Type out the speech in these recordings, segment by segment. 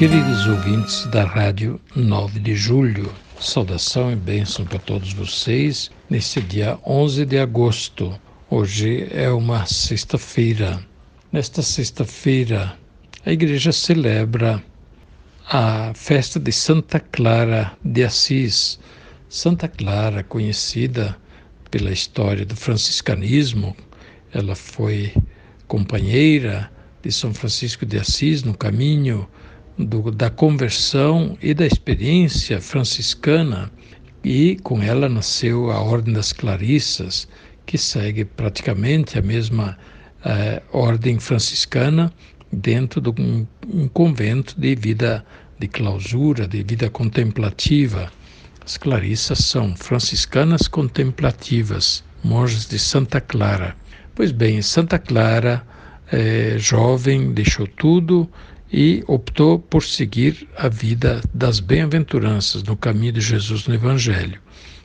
Queridos ouvintes da Rádio 9 de Julho, saudação e bênção para todos vocês nesse dia 11 de agosto. Hoje é uma sexta-feira. Nesta sexta-feira, a igreja celebra a festa de Santa Clara de Assis. Santa Clara, conhecida pela história do franciscanismo, ela foi companheira de São Francisco de Assis no caminho do, da conversão e da experiência franciscana, e com ela nasceu a Ordem das Clarissas, que segue praticamente a mesma eh, ordem franciscana dentro de um, um convento de vida de clausura, de vida contemplativa. As Clarissas são franciscanas contemplativas, monjas de Santa Clara. Pois bem, Santa Clara, eh, jovem, deixou tudo e optou por seguir a vida das bem-aventuranças no caminho de Jesus no Evangelho.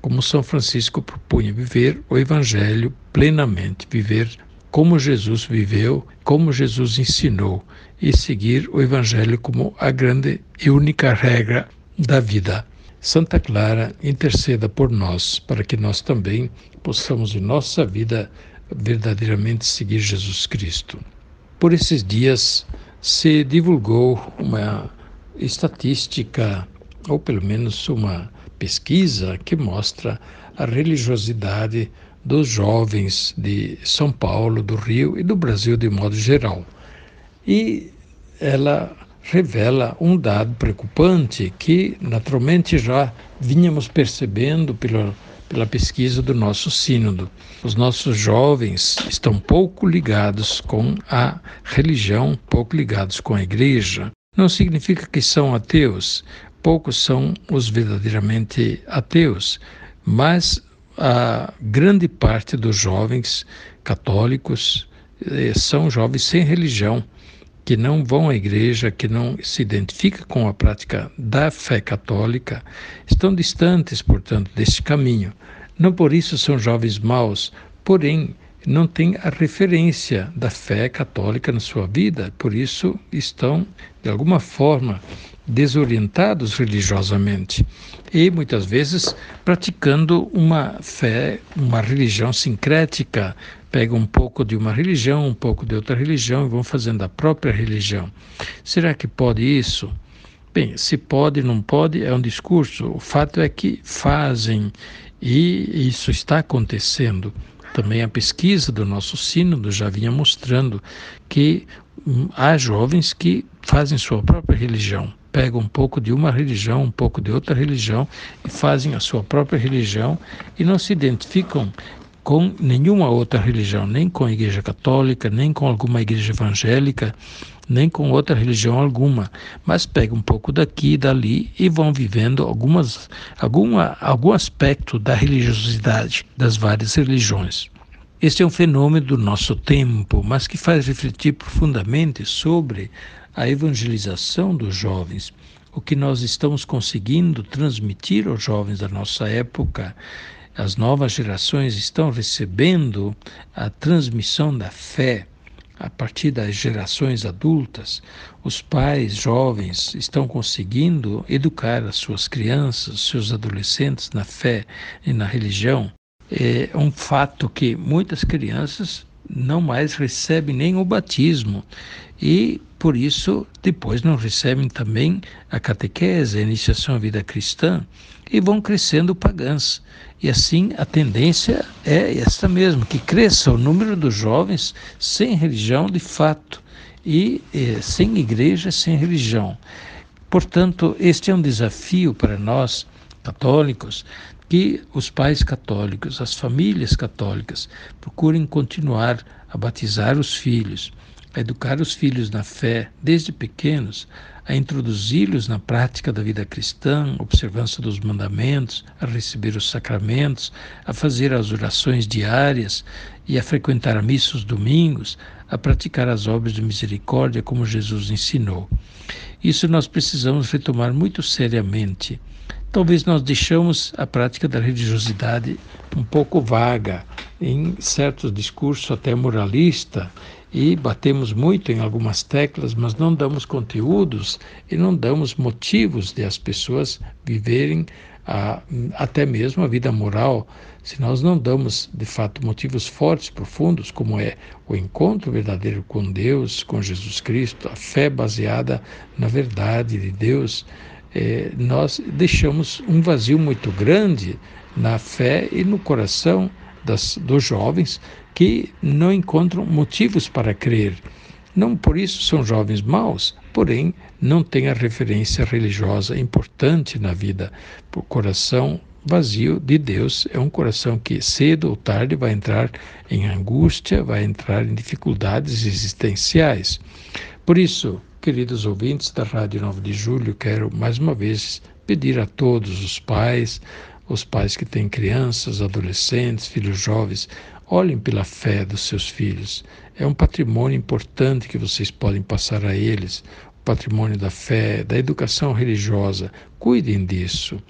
Como São Francisco propunha viver o Evangelho plenamente, viver como Jesus viveu, como Jesus ensinou, e seguir o Evangelho como a grande e única regra da vida. Santa Clara interceda por nós, para que nós também possamos em nossa vida verdadeiramente seguir Jesus Cristo. Por esses dias, se divulgou uma estatística, ou pelo menos uma pesquisa, que mostra a religiosidade dos jovens de São Paulo, do Rio e do Brasil de modo geral. E ela revela um dado preocupante que, naturalmente, já vínhamos percebendo pelo pela pesquisa do nosso sínodo. Os nossos jovens estão pouco ligados com a religião, pouco ligados com a igreja. Não significa que são ateus, poucos são os verdadeiramente ateus, mas a grande parte dos jovens católicos eh, são jovens sem religião que não vão à igreja, que não se identificam com a prática da fé católica, estão distantes, portanto, desse caminho. Não por isso são jovens maus, porém não têm a referência da fé católica na sua vida, por isso estão, de alguma forma, desorientados religiosamente e muitas vezes praticando uma fé, uma religião sincrética, pegam um pouco de uma religião, um pouco de outra religião e vão fazendo a própria religião. Será que pode isso? Bem, se pode, não pode, é um discurso. O fato é que fazem e isso está acontecendo. Também a pesquisa do nosso sínodo já vinha mostrando que hum, há jovens que fazem sua própria religião, pegam um pouco de uma religião, um pouco de outra religião e fazem a sua própria religião e não se identificam com nenhuma outra religião, nem com a Igreja Católica, nem com alguma igreja evangélica, nem com outra religião alguma, mas pegam um pouco daqui e dali e vão vivendo algumas, alguma, algum aspecto da religiosidade das várias religiões. Este é um fenômeno do nosso tempo, mas que faz refletir profundamente sobre a evangelização dos jovens, o que nós estamos conseguindo transmitir aos jovens da nossa época. As novas gerações estão recebendo a transmissão da fé a partir das gerações adultas, os pais jovens estão conseguindo educar as suas crianças, seus adolescentes na fé e na religião. É um fato que muitas crianças não mais recebem nem o batismo. E por isso depois não recebem também a catequese, a iniciação à vida cristã e vão crescendo pagãs. E assim a tendência é esta mesmo, que cresça o número dos jovens sem religião de fato e eh, sem igreja, sem religião. Portanto, este é um desafio para nós católicos que os pais católicos, as famílias católicas procurem continuar a batizar os filhos, a educar os filhos na fé desde pequenos, a introduzi-los na prática da vida cristã, observância dos mandamentos, a receber os sacramentos, a fazer as orações diárias e a frequentar a missa os domingos, a praticar as obras de misericórdia como Jesus ensinou. Isso nós precisamos retomar muito seriamente. Talvez nós deixamos a prática da religiosidade um pouco vaga, em certos discursos até moralista, e batemos muito em algumas teclas, mas não damos conteúdos e não damos motivos de as pessoas viverem a, até mesmo a vida moral. Se nós não damos, de fato, motivos fortes, profundos, como é o encontro verdadeiro com Deus, com Jesus Cristo, a fé baseada na verdade de Deus, eh, nós deixamos um vazio muito grande na fé e no coração das, dos jovens que não encontram motivos para crer. Não por isso são jovens maus, porém não têm a referência religiosa importante na vida. O coração vazio de Deus é um coração que cedo ou tarde vai entrar em angústia, vai entrar em dificuldades existenciais. Por isso, queridos ouvintes da Rádio 9 de Julho, quero mais uma vez pedir a todos os pais, os pais que têm crianças, adolescentes, filhos jovens, olhem pela fé dos seus filhos. É um patrimônio importante que vocês podem passar a eles, o patrimônio da fé, da educação religiosa. Cuidem disso.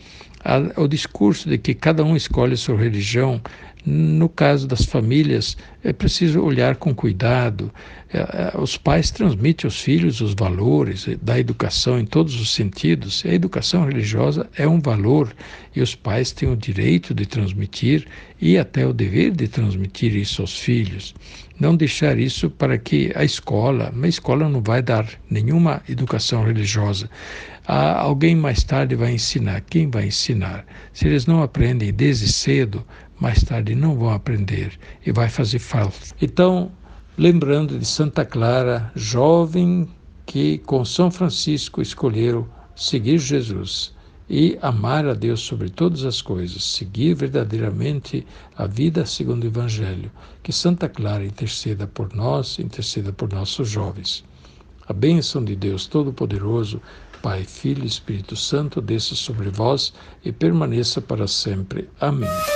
O discurso de que cada um escolhe a sua religião no caso das famílias, é preciso olhar com cuidado. É, é, os pais transmitem aos filhos os valores da educação em todos os sentidos. A educação religiosa é um valor e os pais têm o direito de transmitir e até o dever de transmitir isso aos filhos. Não deixar isso para que a escola, a escola não vai dar nenhuma educação religiosa. alguém mais tarde vai ensinar. Quem vai ensinar? Se eles não aprendem desde cedo, mais tarde não vão aprender e vai fazer falta. Então, lembrando de Santa Clara, jovem que com São Francisco escolheram seguir Jesus e amar a Deus sobre todas as coisas, seguir verdadeiramente a vida segundo o Evangelho. Que Santa Clara interceda por nós, interceda por nossos jovens. A bênção de Deus Todo-Poderoso, Pai, Filho e Espírito Santo, desça sobre vós e permaneça para sempre. Amém.